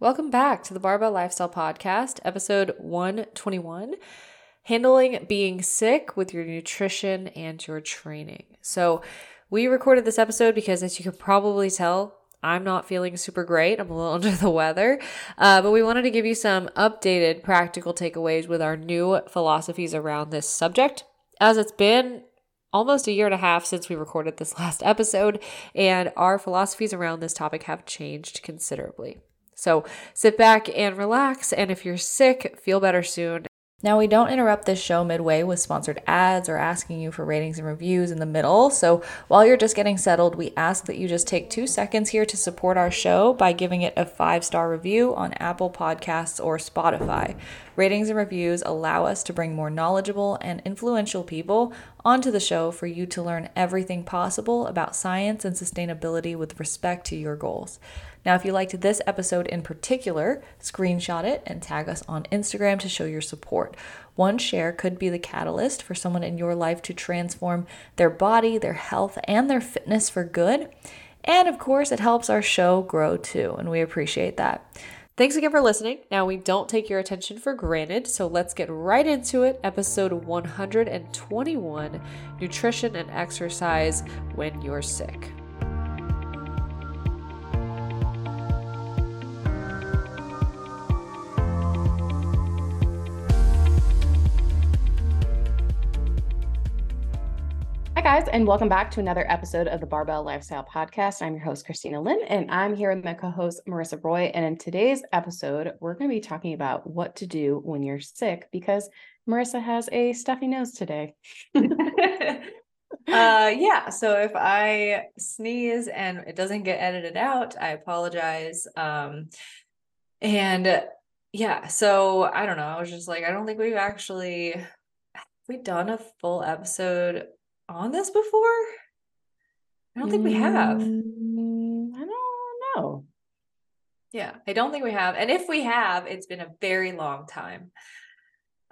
Welcome back to the Barbell Lifestyle Podcast, episode 121 Handling Being Sick with Your Nutrition and Your Training. So, we recorded this episode because, as you can probably tell, I'm not feeling super great. I'm a little under the weather. Uh, but we wanted to give you some updated practical takeaways with our new philosophies around this subject. As it's been almost a year and a half since we recorded this last episode, and our philosophies around this topic have changed considerably. So sit back and relax. And if you're sick, feel better soon. Now, we don't interrupt this show midway with sponsored ads or asking you for ratings and reviews in the middle. So, while you're just getting settled, we ask that you just take two seconds here to support our show by giving it a five star review on Apple Podcasts or Spotify. Ratings and reviews allow us to bring more knowledgeable and influential people onto the show for you to learn everything possible about science and sustainability with respect to your goals. Now, if you liked this episode in particular, screenshot it and tag us on Instagram to show your support. One share could be the catalyst for someone in your life to transform their body, their health, and their fitness for good. And of course, it helps our show grow too, and we appreciate that. Thanks again for listening. Now, we don't take your attention for granted, so let's get right into it. Episode 121 Nutrition and Exercise When You're Sick. Hi, guys, and welcome back to another episode of the Barbell Lifestyle Podcast. I'm your host, Christina Lynn, and I'm here with my co host, Marissa Roy. And in today's episode, we're going to be talking about what to do when you're sick because Marissa has a stuffy nose today. uh, yeah. So if I sneeze and it doesn't get edited out, I apologize. Um, and yeah, so I don't know. I was just like, I don't think we've actually we done a full episode on this before? I don't think we have. Mm, I don't know. Yeah, I don't think we have. And if we have, it's been a very long time.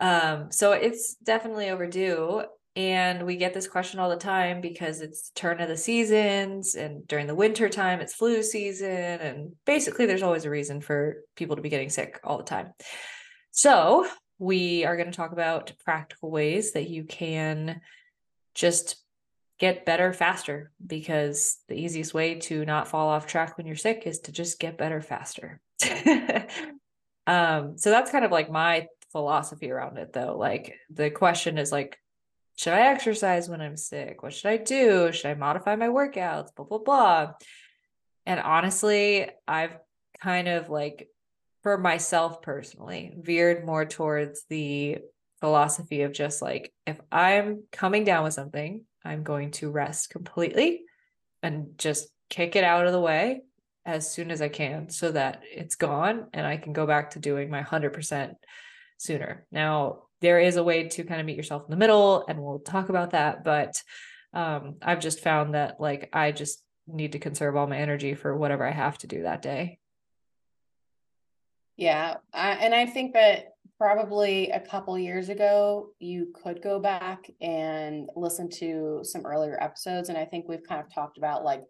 Um, so it's definitely overdue. And we get this question all the time because it's turn of the seasons and during the winter time it's flu season. And basically there's always a reason for people to be getting sick all the time. So we are going to talk about practical ways that you can just get better faster because the easiest way to not fall off track when you're sick is to just get better faster. um, so that's kind of like my philosophy around it though. Like the question is like, should I exercise when I'm sick? What should I do? Should I modify my workouts? Blah, blah, blah. And honestly, I've kind of like, for myself personally, veered more towards the philosophy of just like if I'm coming down with something, I'm going to rest completely and just kick it out of the way as soon as I can so that it's gone and I can go back to doing my 100% sooner. Now, there is a way to kind of meet yourself in the middle and we'll talk about that, but um I've just found that like I just need to conserve all my energy for whatever I have to do that day. Yeah, I, and I think that probably a couple years ago, you could go back and listen to some earlier episodes. And I think we've kind of talked about like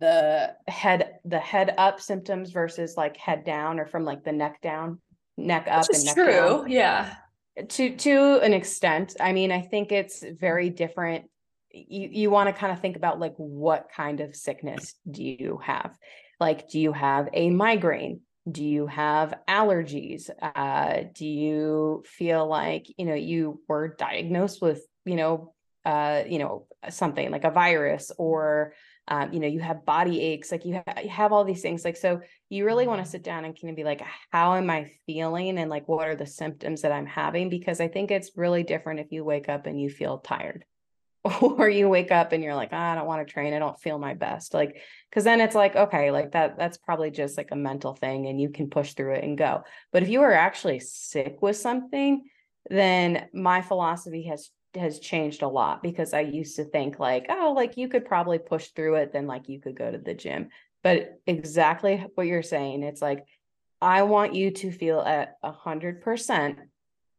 the head, the head up symptoms versus like head down or from like the neck down, neck up and neck true. down. Yeah. To to an extent. I mean, I think it's very different. You you want to kind of think about like what kind of sickness do you have? Like, do you have a migraine? Do you have allergies? Uh, do you feel like you know you were diagnosed with you know uh, you know something like a virus or um, you know you have body aches like you, ha- you have all these things like so you really want to mm-hmm. sit down and kind of be like how am i feeling and like what are the symptoms that i'm having? Because i think it's really different if you wake up and you feel tired or you wake up and you're like, oh, I don't want to train. I don't feel my best. Like, cause then it's like, okay, like that, that's probably just like a mental thing and you can push through it and go. But if you are actually sick with something, then my philosophy has has changed a lot because I used to think like, oh, like you could probably push through it, then like you could go to the gym. But exactly what you're saying, it's like, I want you to feel at a hundred percent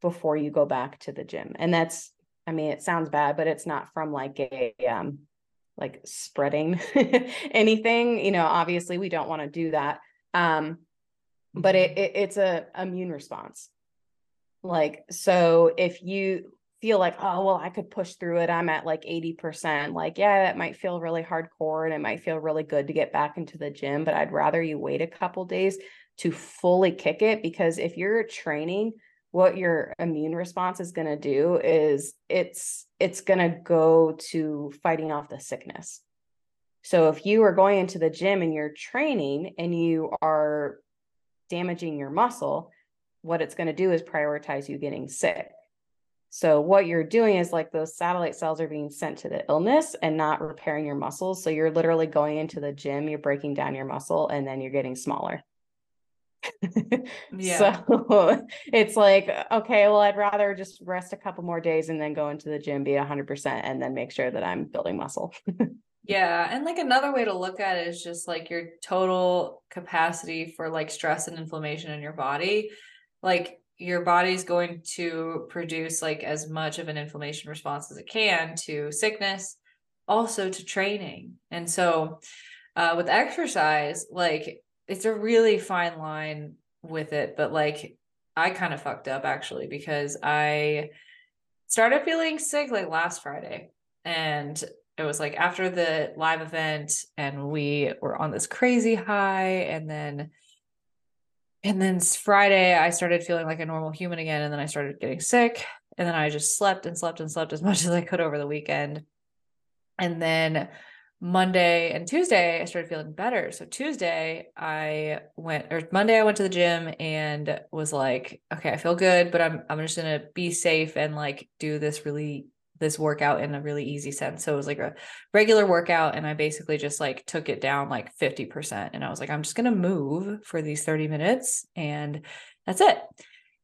before you go back to the gym. And that's I mean, it sounds bad, but it's not from like a um like spreading anything. You know, obviously we don't want to do that. Um, but it, it it's a immune response. Like so if you feel like, oh, well, I could push through it. I'm at like 80%. Like, yeah, that might feel really hardcore and it might feel really good to get back into the gym, but I'd rather you wait a couple days to fully kick it because if you're training, what your immune response is going to do is it's it's going to go to fighting off the sickness. So if you are going into the gym and you're training and you are damaging your muscle, what it's going to do is prioritize you getting sick. So what you're doing is like those satellite cells are being sent to the illness and not repairing your muscles. So you're literally going into the gym, you're breaking down your muscle, and then you're getting smaller. yeah. So it's like, okay, well, I'd rather just rest a couple more days and then go into the gym, be 100%, and then make sure that I'm building muscle. yeah. And like another way to look at it is just like your total capacity for like stress and inflammation in your body. Like your body's going to produce like as much of an inflammation response as it can to sickness also to training and so uh, with exercise like it's a really fine line with it but like i kind of fucked up actually because i started feeling sick like last friday and it was like after the live event and we were on this crazy high and then and then Friday, I started feeling like a normal human again. And then I started getting sick. And then I just slept and slept and slept as much as I could over the weekend. And then Monday and Tuesday, I started feeling better. So Tuesday, I went, or Monday, I went to the gym and was like, okay, I feel good, but I'm, I'm just to be safe and like do this really this workout in a really easy sense. So it was like a regular workout and I basically just like took it down like 50% and I was like I'm just to move for these 30 minutes and that's it.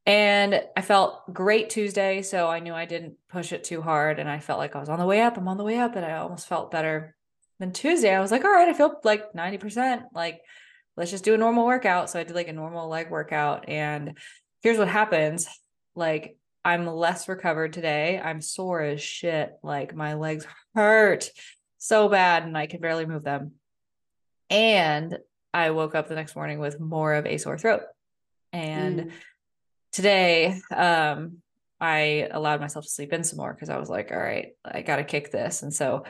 And I felt great Tuesday, so I knew I didn't push it too hard and I felt like I was on the way up. I'm on the way up and I almost felt better. Then Tuesday I was like, all right, I feel like 90%. Like let's just do a normal workout. So I did like a normal leg workout and here's what happens. Like I'm less recovered today. I'm sore as shit. Like my legs hurt so bad and I can barely move them. And I woke up the next morning with more of a sore throat. And mm. today, um, I allowed myself to sleep in some more because I was like, all right, I got to kick this. And so,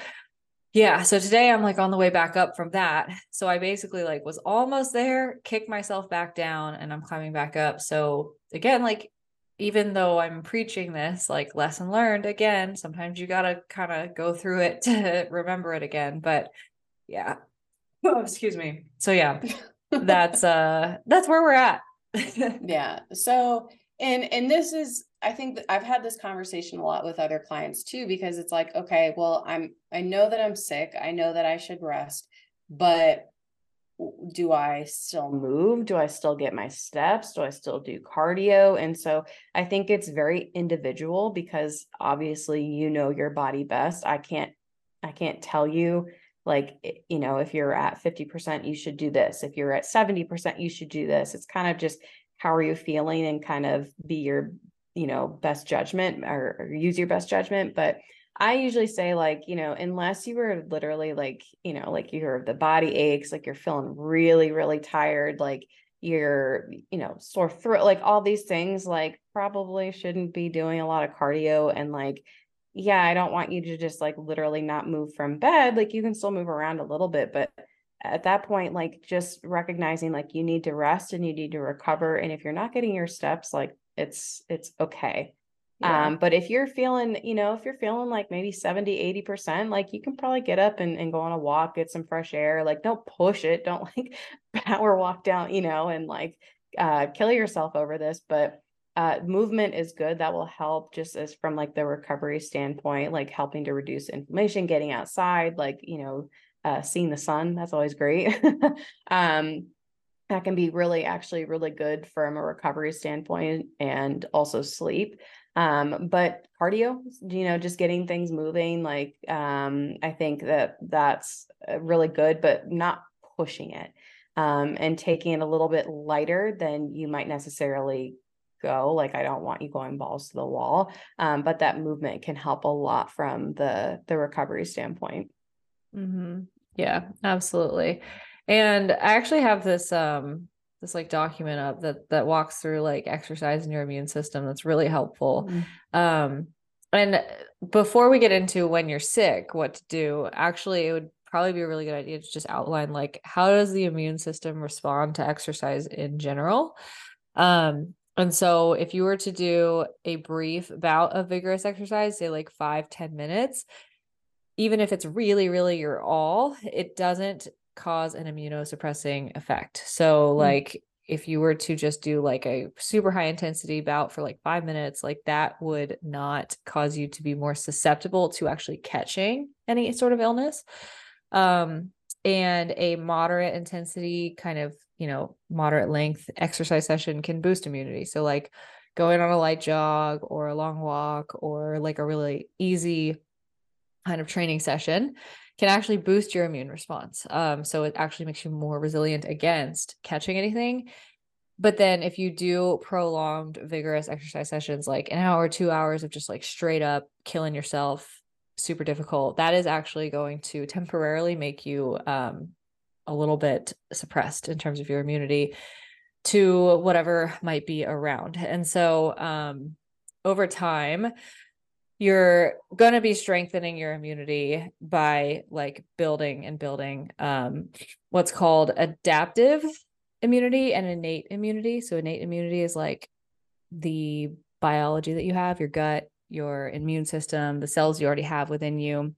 yeah. So today I'm like on the way back up from that. So I basically like was almost there, kicked myself back down, and I'm climbing back up. So again, like even though I'm preaching this, like lesson learned again, sometimes you got to kind of go through it to remember it again. But yeah. Oh, excuse me. So yeah, that's uh that's where we're at. yeah. So and and this is I think that I've had this conversation a lot with other clients too because it's like okay, well, I'm I know that I'm sick. I know that I should rest, but do I still move? Do I still get my steps? Do I still do cardio? And so I think it's very individual because obviously you know your body best. I can't I can't tell you like you know if you're at 50% you should do this. If you're at 70% you should do this. It's kind of just how are you feeling and kind of be your you know best judgment or, or use your best judgment, but I usually say like, you know, unless you were literally like, you know, like you're the body aches, like you're feeling really, really tired, like you're, you know, sore throat, like all these things, like probably shouldn't be doing a lot of cardio and like, yeah, I don't want you to just like literally not move from bed. Like you can still move around a little bit, but at that point, like just recognizing like you need to rest and you need to recover. And if you're not getting your steps, like it's it's okay yeah. Um, but if you're feeling, you know, if you're feeling like maybe 70, 80%, like you can probably get up and, and go on a walk, get some fresh air. Like don't push it. Don't like power walk down, you know, and like uh kill yourself over this. But uh movement is good. That will help just as from like the recovery standpoint, like helping to reduce inflammation, getting outside, like, you know, uh seeing the sun. That's always great. um that can be really actually really good from a recovery standpoint and also sleep um but cardio you know just getting things moving like um i think that that's uh, really good but not pushing it um and taking it a little bit lighter than you might necessarily go like i don't want you going balls to the wall um but that movement can help a lot from the the recovery standpoint mm-hmm. yeah absolutely and i actually have this um this like document up that that walks through like exercise in your immune system that's really helpful. Mm-hmm. Um and before we get into when you're sick, what to do, actually it would probably be a really good idea to just outline like how does the immune system respond to exercise in general. Um and so if you were to do a brief bout of vigorous exercise, say like five ten minutes, even if it's really, really your all, it doesn't cause an immunosuppressing effect. So, mm. like, if you were to just do like a super high intensity bout for like five minutes, like that would not cause you to be more susceptible to actually catching any sort of illness. Um, and a moderate intensity, kind of, you know, moderate length exercise session can boost immunity. So, like, going on a light jog or a long walk or like a really easy kind of training session can actually boost your immune response. Um, so it actually makes you more resilient against catching anything. But then if you do prolonged, vigorous exercise sessions, like an hour, two hours of just like straight up killing yourself, super difficult, that is actually going to temporarily make you um, a little bit suppressed in terms of your immunity to whatever might be around. And so um, over time, you're going to be strengthening your immunity by like building and building um, what's called adaptive immunity and innate immunity. So, innate immunity is like the biology that you have, your gut, your immune system, the cells you already have within you.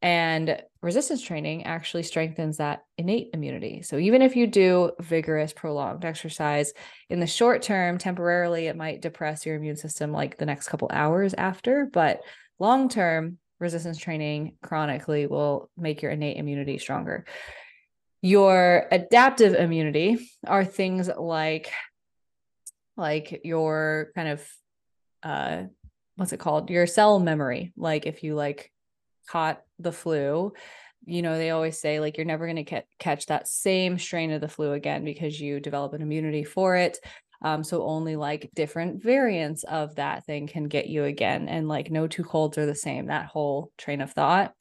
And resistance training actually strengthens that innate immunity. So even if you do vigorous, prolonged exercise in the short term, temporarily, it might depress your immune system like the next couple hours after. But long term, resistance training chronically will make your innate immunity stronger. Your adaptive immunity are things like like your kind of uh what's it called? Your cell memory. Like if you like caught the flu, you know, they always say like you're never going to catch that same strain of the flu again because you develop an immunity for it. Um, so only like different variants of that thing can get you again. And like no two colds are the same, that whole train of thought.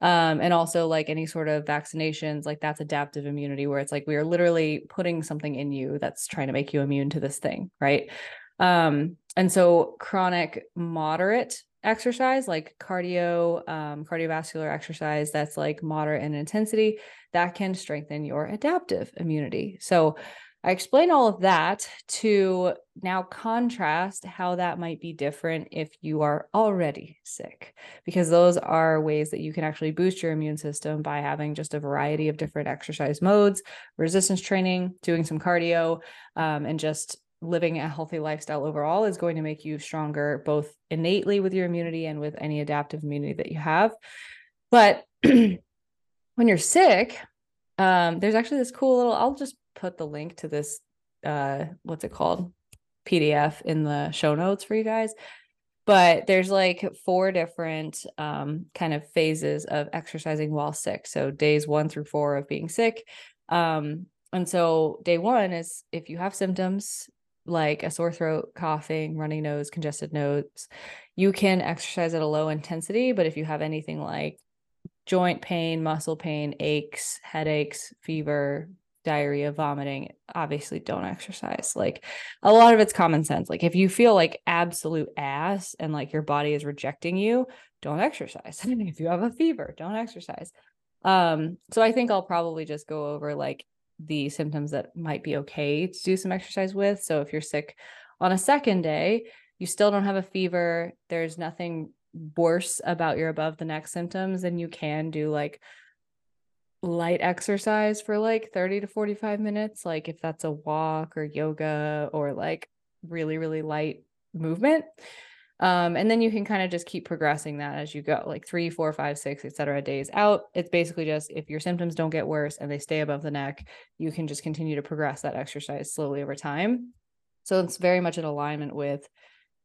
Um, and also like any sort of vaccinations, like that's adaptive immunity, where it's like we are literally putting something in you that's trying to make you immune to this thing, right? Um, and so chronic moderate exercise like cardio um, cardiovascular exercise that's like moderate in intensity that can strengthen your adaptive immunity. So i explain all of that to now contrast how that might be different if you are already sick because those are ways that you can actually boost your immune system by having just a variety of different exercise modes resistance training doing some cardio um, and just living a healthy lifestyle overall is going to make you stronger both innately with your immunity and with any adaptive immunity that you have. But when you're sick um, there's actually this cool little i'll just put the link to this uh, what's it called? Pdf in the show notes for you guys. But there's like four different um, kind of phases of exercising while sick. So days one through four of being sick. Um, and so day one is if you have symptoms like a sore throat, coughing, runny nose, congested nose, you can exercise at a low intensity. But if you have anything like joint pain, muscle pain, aches, headaches, fever, diarrhea, vomiting, obviously don't exercise. Like a lot of it's common sense. Like if you feel like absolute ass and like your body is rejecting you, don't exercise. if you have a fever, don't exercise. Um, so I think I'll probably just go over like the symptoms that might be okay to do some exercise with. So if you're sick on a second day, you still don't have a fever, there's nothing worse about your above the neck symptoms, then you can do like light exercise for like 30 to 45 minutes, like if that's a walk or yoga or like really, really light movement. Um, and then you can kind of just keep progressing that as you go, like three, four, five, six, etc. days out. It's basically just if your symptoms don't get worse and they stay above the neck, you can just continue to progress that exercise slowly over time. So it's very much in alignment with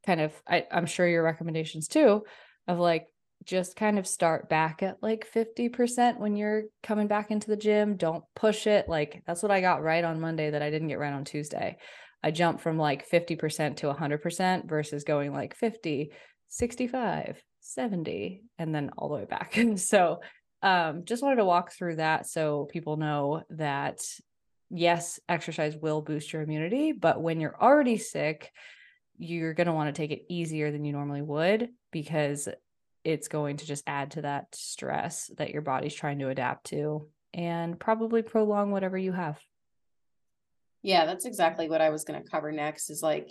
kind of, I, I'm sure your recommendations too, of like just kind of start back at like 50% when you're coming back into the gym. Don't push it. Like that's what I got right on Monday that I didn't get right on Tuesday. I jump from like 50% to 100% versus going like 50, 65, 70, and then all the way back. so, um, just wanted to walk through that so people know that yes, exercise will boost your immunity, but when you're already sick, you're going to want to take it easier than you normally would because it's going to just add to that stress that your body's trying to adapt to and probably prolong whatever you have. Yeah, that's exactly what I was going to cover next is like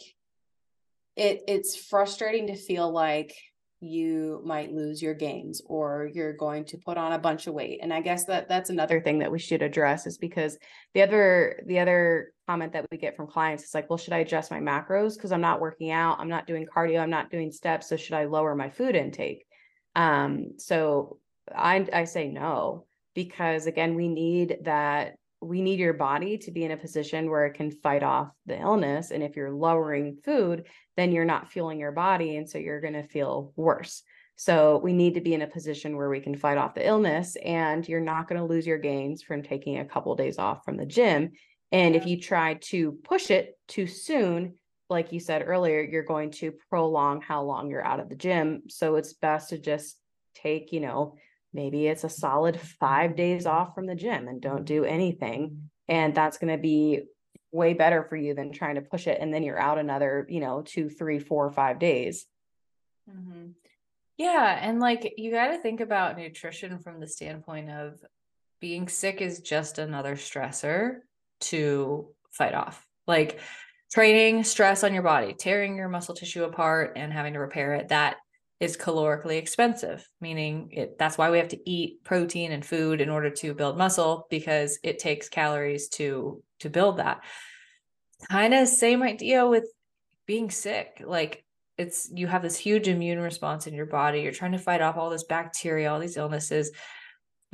it it's frustrating to feel like you might lose your gains or you're going to put on a bunch of weight. And i guess that that's another thing that we should address is because the other the other comment that we get from clients is like well should i adjust my macros? Because i'm not working out i'm not doing cardio i'm not doing steps so should i lower my food intake? Um so i i say no because again we need that we need your body to be in a position where it can fight off the illness. And if you're lowering food, then you're not fueling your body. And so you're going to feel worse. So we need to be in a position where we can fight off the illness and you're not going to lose your gains from taking a couple of days off from the gym. And if you try to push it too soon, like you said earlier, you're going to prolong how long you're out of the gym. So it's best to just take, you know, maybe it's a solid five days off from the gym and don't do anything. And that's going to be way better for you than trying to push it. And then you're out another, you know, two, three, four, five days. Mm-hmm. Yeah. And like you got to think about nutrition from the standpoint of being sick is just another stressor to fight off. Like training stress on your body, tearing your muscle tissue apart and having to repair it. That is calorically expensive, meaning it, that's why we have to eat protein and food in order to build muscle because it takes calories to to build that. Kind of same idea with being sick. Like it's you have this huge immune response in your body. You're trying to fight off all this bacteria, all these illnesses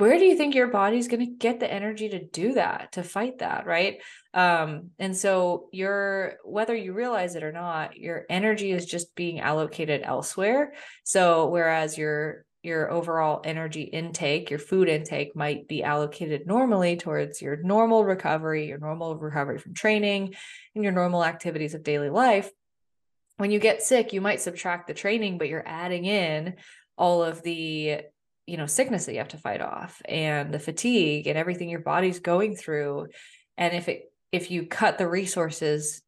where do you think your body's going to get the energy to do that to fight that right? Um and so your whether you realize it or not your energy is just being allocated elsewhere. So whereas your your overall energy intake your food intake might be allocated normally towards your normal recovery your normal recovery from training and your normal activities of daily life when you get sick you might subtract the training but you're adding in all of the you know sickness that you have to fight off and the fatigue and everything your body's going through. And if it if you cut the resources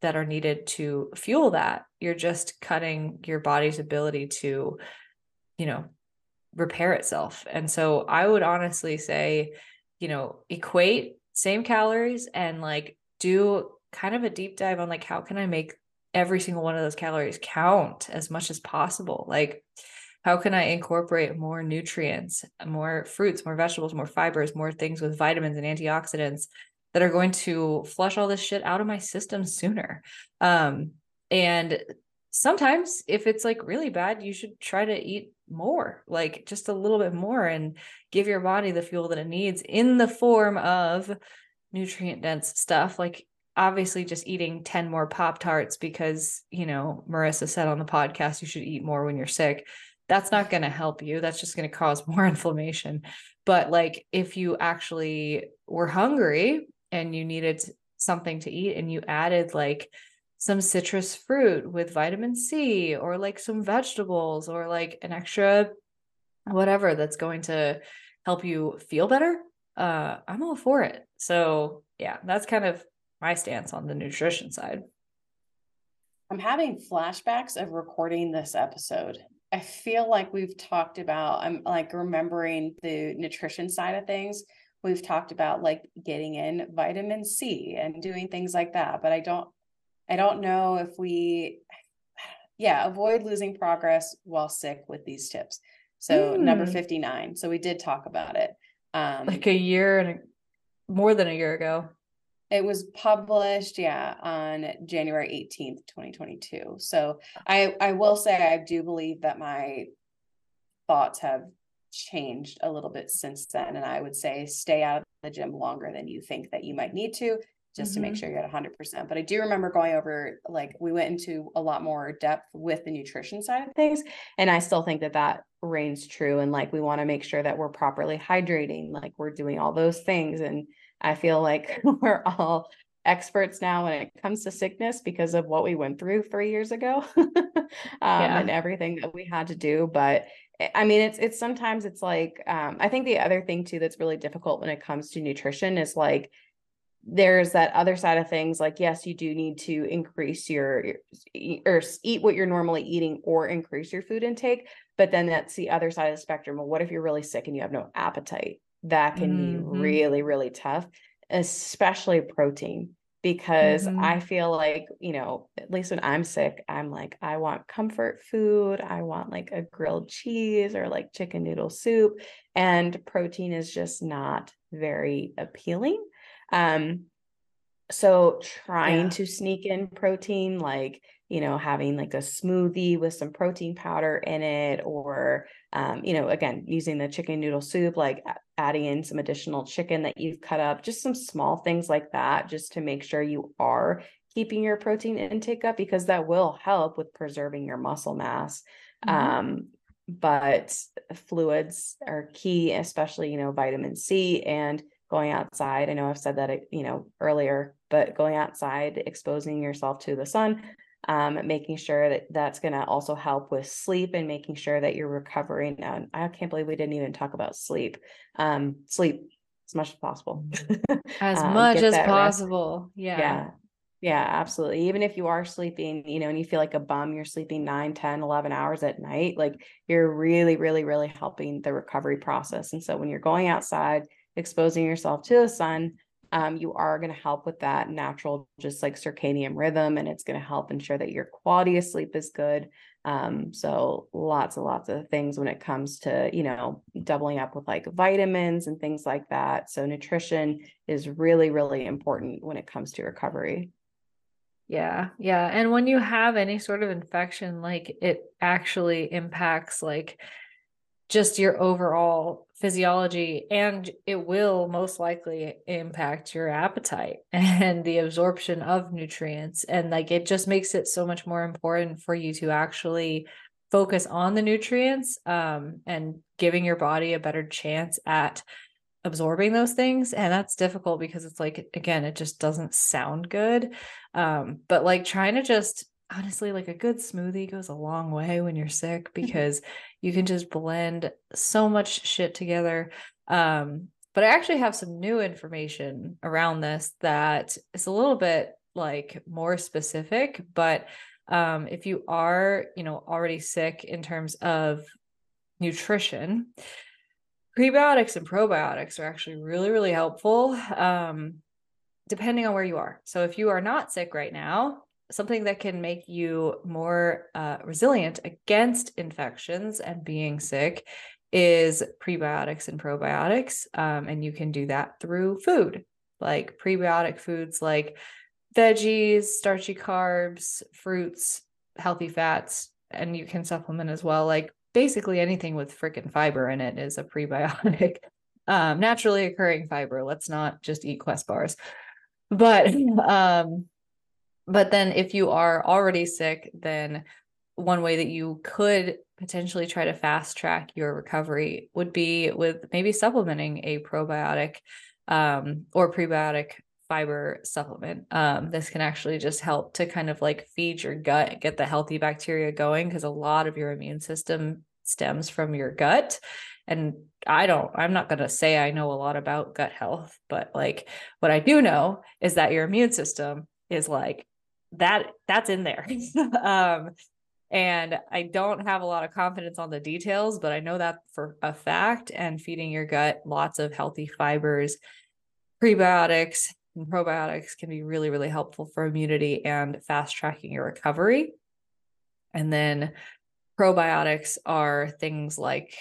that are needed to fuel that you're just cutting your body's ability to you know repair itself. And so i would honestly say you know equate same calories and like do kind of a deep dive on like how can i make every single one of those calories count as much as possible? Like how can I incorporate more nutrients, more fruits, more vegetables, more fibers, more things with vitamins and antioxidants that are going to flush all this shit out of my system sooner? Um, and sometimes if it's like really bad, you should try to eat more, like just a little bit more and give your body the fuel that it needs in the form of nutrient dense stuff like obviously just eating 10 more pop tarts because you know marissa said on the podcast you should eat more when you're sick that's not going to help you. That's just going to cause more inflammation. But like if you actually were hungry and you needed something to eat and you added like some citrus fruit with vitamin C or like some vegetables or like an extra whatever that's going to help you feel better, uh, I'm all for it. So, yeah, that's kind of my stance on the nutrition side. I'm having flashbacks of recording this episode I feel like we've talked about, I'm like remembering the nutrition side of things. We've talked about like getting in vitamin C and doing things like that, but I don't, I don't know if we, yeah, avoid losing progress while sick with these tips. So mm. number 59. So we did talk about it. Um, like a year and a, more than a year ago. It was published, yeah, on January 18th, 2022. So I I will say I do believe that my thoughts have changed a little bit since then. And I would say stay out of the gym longer than you think that you might need to, just mm-hmm. to make mm-hmm. sure you're at 100%. But I do remember going over, like, we went into a lot more depth with the nutrition side of things. And I still think that that reigns true. And like, we want to make sure that we're properly hydrating, like, we're doing all those things. And I feel like we're all experts now when it comes to sickness because of what we went through three years ago um, yeah. and everything that we had to do. But I mean, it's it's sometimes it's like um, I think the other thing too that's really difficult when it comes to nutrition is like there's that other side of things like yes you do need to increase your, your or eat what you're normally eating or increase your food intake but then that's the other side of the spectrum well, what if you're really sick and you have no appetite that can mm-hmm. be really really tough especially protein because mm-hmm. I feel like, you know, at least when I'm sick, I'm like, I want comfort food. I want like a grilled cheese or like chicken noodle soup. And protein is just not very appealing. Um, so trying yeah. to sneak in protein, like, you know, having like a smoothie with some protein powder in it, or, um, you know, again, using the chicken noodle soup, like adding in some additional chicken that you've cut up, just some small things like that, just to make sure you are keeping your protein intake up because that will help with preserving your muscle mass. Mm-hmm. Um, but fluids are key, especially, you know, vitamin C and going outside. I know I've said that, you know, earlier, but going outside, exposing yourself to the sun, um, making sure that that's going to also help with sleep and making sure that you're recovering. And I can't believe we didn't even talk about sleep. Um, sleep as much as possible. as um, much as possible. Rest. Yeah. Yeah. Yeah, absolutely. Even if you are sleeping, you know, and you feel like a bum, you're sleeping 9, 10, 11 hours at night, like you're really, really, really helping the recovery process. And so when you're going outside, exposing yourself to the sun, um, you are going to help with that natural, just like circadian rhythm, and it's going to help ensure that your quality of sleep is good. Um, so lots and lots of things when it comes to, you know, doubling up with like vitamins and things like that. So nutrition is really, really important when it comes to recovery. Yeah. Yeah. And when you have any sort of infection, like it actually impacts like just your overall physiology and it will most likely impact your appetite and the absorption of nutrients. And like it just makes it so much more important for you to actually focus on the nutrients um, and giving your body a better chance at absorbing those things. And that's difficult because it's like again it just doesn't sound good. Um, but like trying to just honestly like a good smoothie goes a long way when you're sick because you can just blend so much shit together um, but i actually have some new information around this that is a little bit like more specific but um, if you are you know already sick in terms of nutrition prebiotics and probiotics are actually really really helpful um, depending on where you are. So if you are not sick right now something that can make you more uh, resilient against infections and being sick is prebiotics and probiotics. Um, and you can do that through food, like prebiotic foods like veggies, starchy carbs, fruits, healthy fats, and you can supplement as well. Like basically anything with freaking fiber in it is a prebiotic. Um, naturally occurring fiber. Let's not just eat Quest bars. But um, but then if you are already sick, then one way that you could potentially try to fast track your recovery would be with maybe supplementing a probiotic um, or prebiotic fiber supplement. Um, this can actually just help to kind of like feed your gut, get the healthy bacteria going because a lot of your immune system stems from your gut. And I don't, I'm not going to say I know a lot about gut health, but like what I do know is that your immune system is like that that's in there. um, and I don't have a lot of confidence on the details, but I know that for a fact. And feeding your gut lots of healthy fibers, prebiotics, and probiotics can be really, really helpful for immunity and fast tracking your recovery. And then probiotics are things like,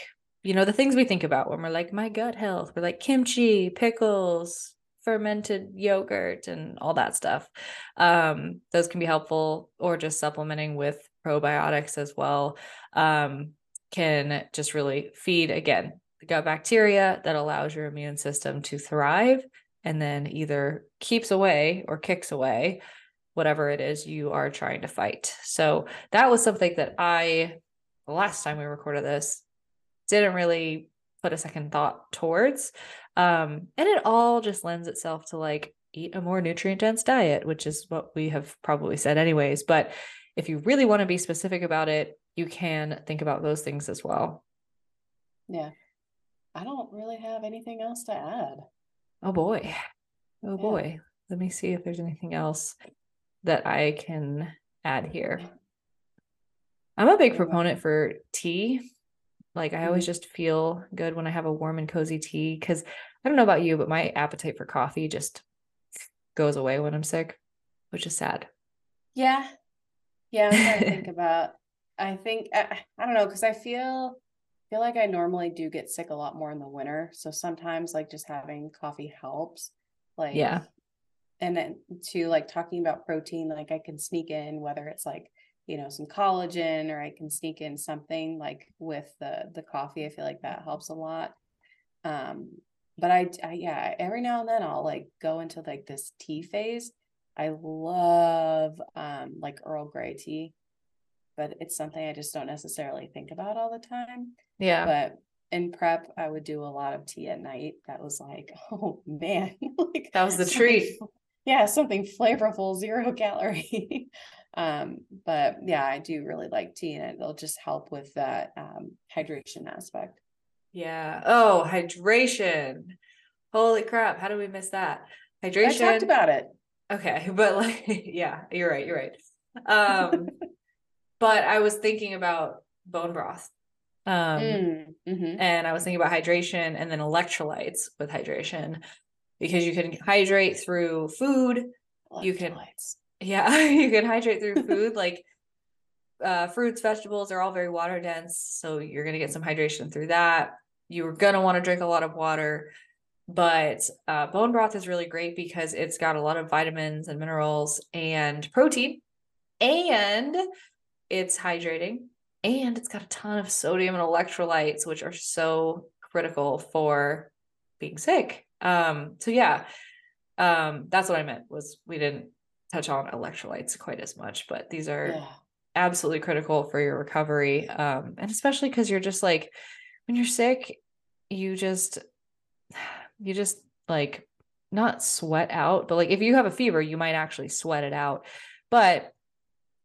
you know, the things we think about when we're like, my gut health, we're like kimchi, pickles, fermented yogurt and all that stuff. Um, those can be helpful, or just supplementing with probiotics as well um, can just really feed again the gut bacteria that allows your immune system to thrive and then either keeps away or kicks away whatever it is you are trying to fight. So that was something that I, the last time we recorded this, didn't really put a second thought towards. Um, and it all just lends itself to like eat a more nutrient dense diet, which is what we have probably said anyways. But if you really want to be specific about it, you can think about those things as well. Yeah. I don't really have anything else to add. Oh boy. Oh yeah. boy. let me see if there's anything else that I can add here. I'm a big proponent for tea. Like I always Mhm. just feel good when I have a warm and cozy tea because I don't know about you, but my appetite for coffee just goes away when I'm sick, which is sad. Yeah. Yeah, I'm trying to think about I think I, I don't know because I feel feel like I normally do get sick a lot more in the winter. So sometimes like just having coffee helps. Like Yeah. and then to like talking about protein, like I can sneak in whether it's like, you know, some collagen or I can sneak in something like with the the coffee. I feel like that helps a lot. Um, but I, I yeah, every now and then I'll like go into like this tea phase. I love um like Earl Grey tea, but it's something I just don't necessarily think about all the time. Yeah. But in prep, I would do a lot of tea at night. That was like, oh man, like That was the treat. Yeah, something flavorful, zero calorie. um, but yeah, I do really like tea, and it'll just help with that um hydration aspect. Yeah. Oh, hydration. Holy crap. How did we miss that? Hydration. I talked about it. Okay, but like yeah, you're right, you're right. Um but I was thinking about bone broth. Um Mm, mhm. and I was thinking about hydration and then electrolytes with hydration because you can hydrate through food. You can-. Yeah, you can hydrate through food like uh fruits, vegetables are all very water dense, so you're going to get some hydration through that. You're going to want to drink a lot of water. But uh, bone broth is really great because it's got a lot of vitamins and minerals and protein, and it's hydrating, and it's got a ton of sodium and electrolytes, which are so critical for being sick. Um, so yeah, um, that's what I meant was we didn't touch on electrolytes quite as much, but these are Yeah. absolutely critical for your recovery. Um, and especially because you're just like when you're sick, you just you just like not sweat out, but like if you have a fever, you might actually sweat it out. But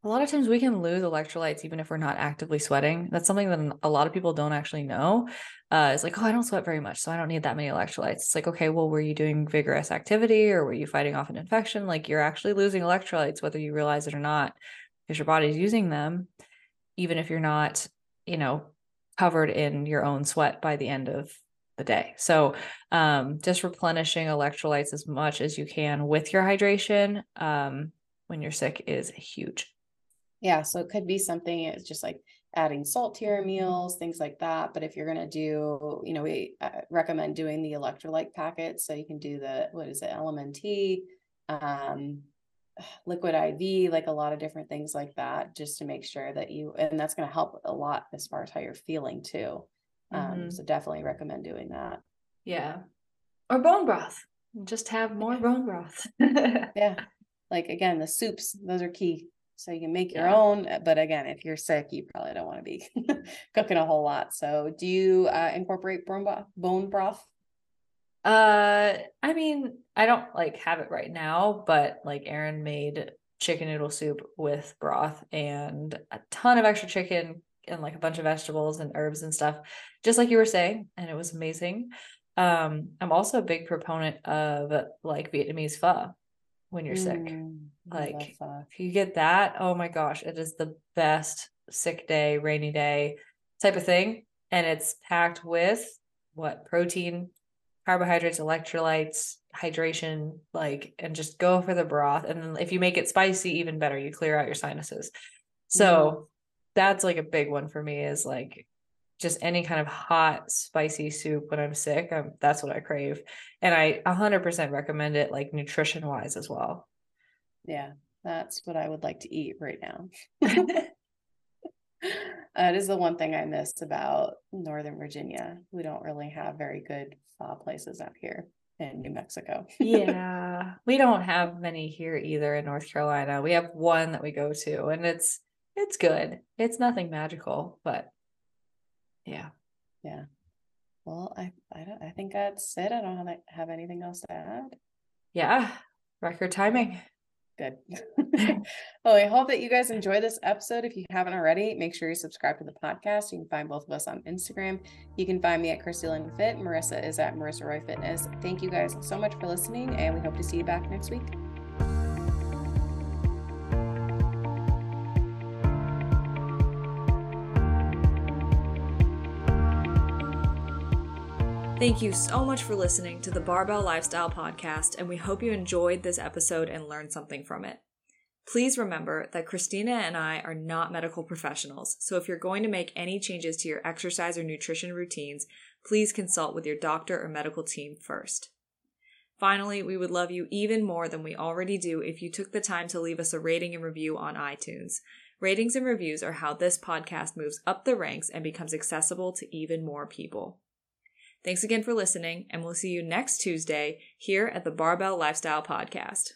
a lot of times we can lose electrolytes even if we're not actively sweating. That's something that a lot of people don't actually know. Uh, it's like, oh, I don't sweat very much, so I don't need that many electrolytes. It's like, okay, well, were you doing vigorous activity or were you fighting off an infection? Like you're actually losing electrolytes, whether you realize it or not, because your body's using them, even if you're not, you know, covered in your own sweat by the end of the day. So um, just replenishing electrolytes as much as you can with your hydration um, when you're sick is huge. Yeah, so it could be something, it's just like adding salt to your meals, things like that. But if you're gonna do, you know, we uh, recommend doing the electrolyte packets. So you can do the, what is it, LMNT, um, liquid IV, like a lot of different things like that, just to make sure that you, and that's gonna help a lot as far as how you're feeling too. Um, Mhm. so definitely recommend doing that. Yeah. Or bone broth. Just have more bone broth. Yeah. Like again, the soups, those are key. So you can make your Yeah. own, uh, but again, if you're sick, you probably don't want to be cooking a whole lot. So do you uh, incorporate bone broth, bone broth? Uh, I mean, I don't like have it right now, but like Aaron made chicken noodle soup with broth and a ton of extra chicken and like a bunch of vegetables and herbs and stuff, just like you were saying, and it was amazing. Um, I'm also a big proponent of like Vietnamese pho when you're sick. Mm, love Like if you get that, oh my gosh, it is the best sick day, rainy day type of thing. And it's packed with what protein, carbohydrates, electrolytes, hydration, like, and just go for the broth. And then if you make it spicy, even better, you clear out your sinuses. So that's like a big one for me is like just any kind of hot, spicy soup when I'm sick. Um, that's what I crave. And I 100% recommend it, like nutrition wise as well. yeah, that's what I would like to eat right now. That is the one thing I miss about Northern Virginia. We don't really have very good pho places out here in New Mexico. yeah. We don't have many here either in North Carolina. We have one that we go to and it's it's good. It's nothing magical, but yeah. Yeah. Well, I I don't I think that's it. I don't have, have anything else to add. Yeah. Record timing. Good. well, I hope that you guys enjoy this episode. If you haven't already, make sure you subscribe to the podcast. You can find both of us on Instagram. You can find me at Christi Lynn Fit. Marissa is at Marissa Roy Fitness. Thank you guys so much for listening, and we hope to see you back next week. Thank you so much for listening to the Barbell Lifestyle Podcast, and we hope you enjoyed this episode and learned something from it. Please remember that Christina and I are not medical professionals, so if you're going to make any changes to your exercise or nutrition routines, please consult with your doctor or medical team first. Finally, we would love you even more than we already do if you took the time to leave us a rating and review on iTunes. Ratings and reviews are how this podcast moves up the ranks and becomes accessible to even more people. Thanks again for listening, and we'll see you next Tuesday here at the Barbell Lifestyle Podcast.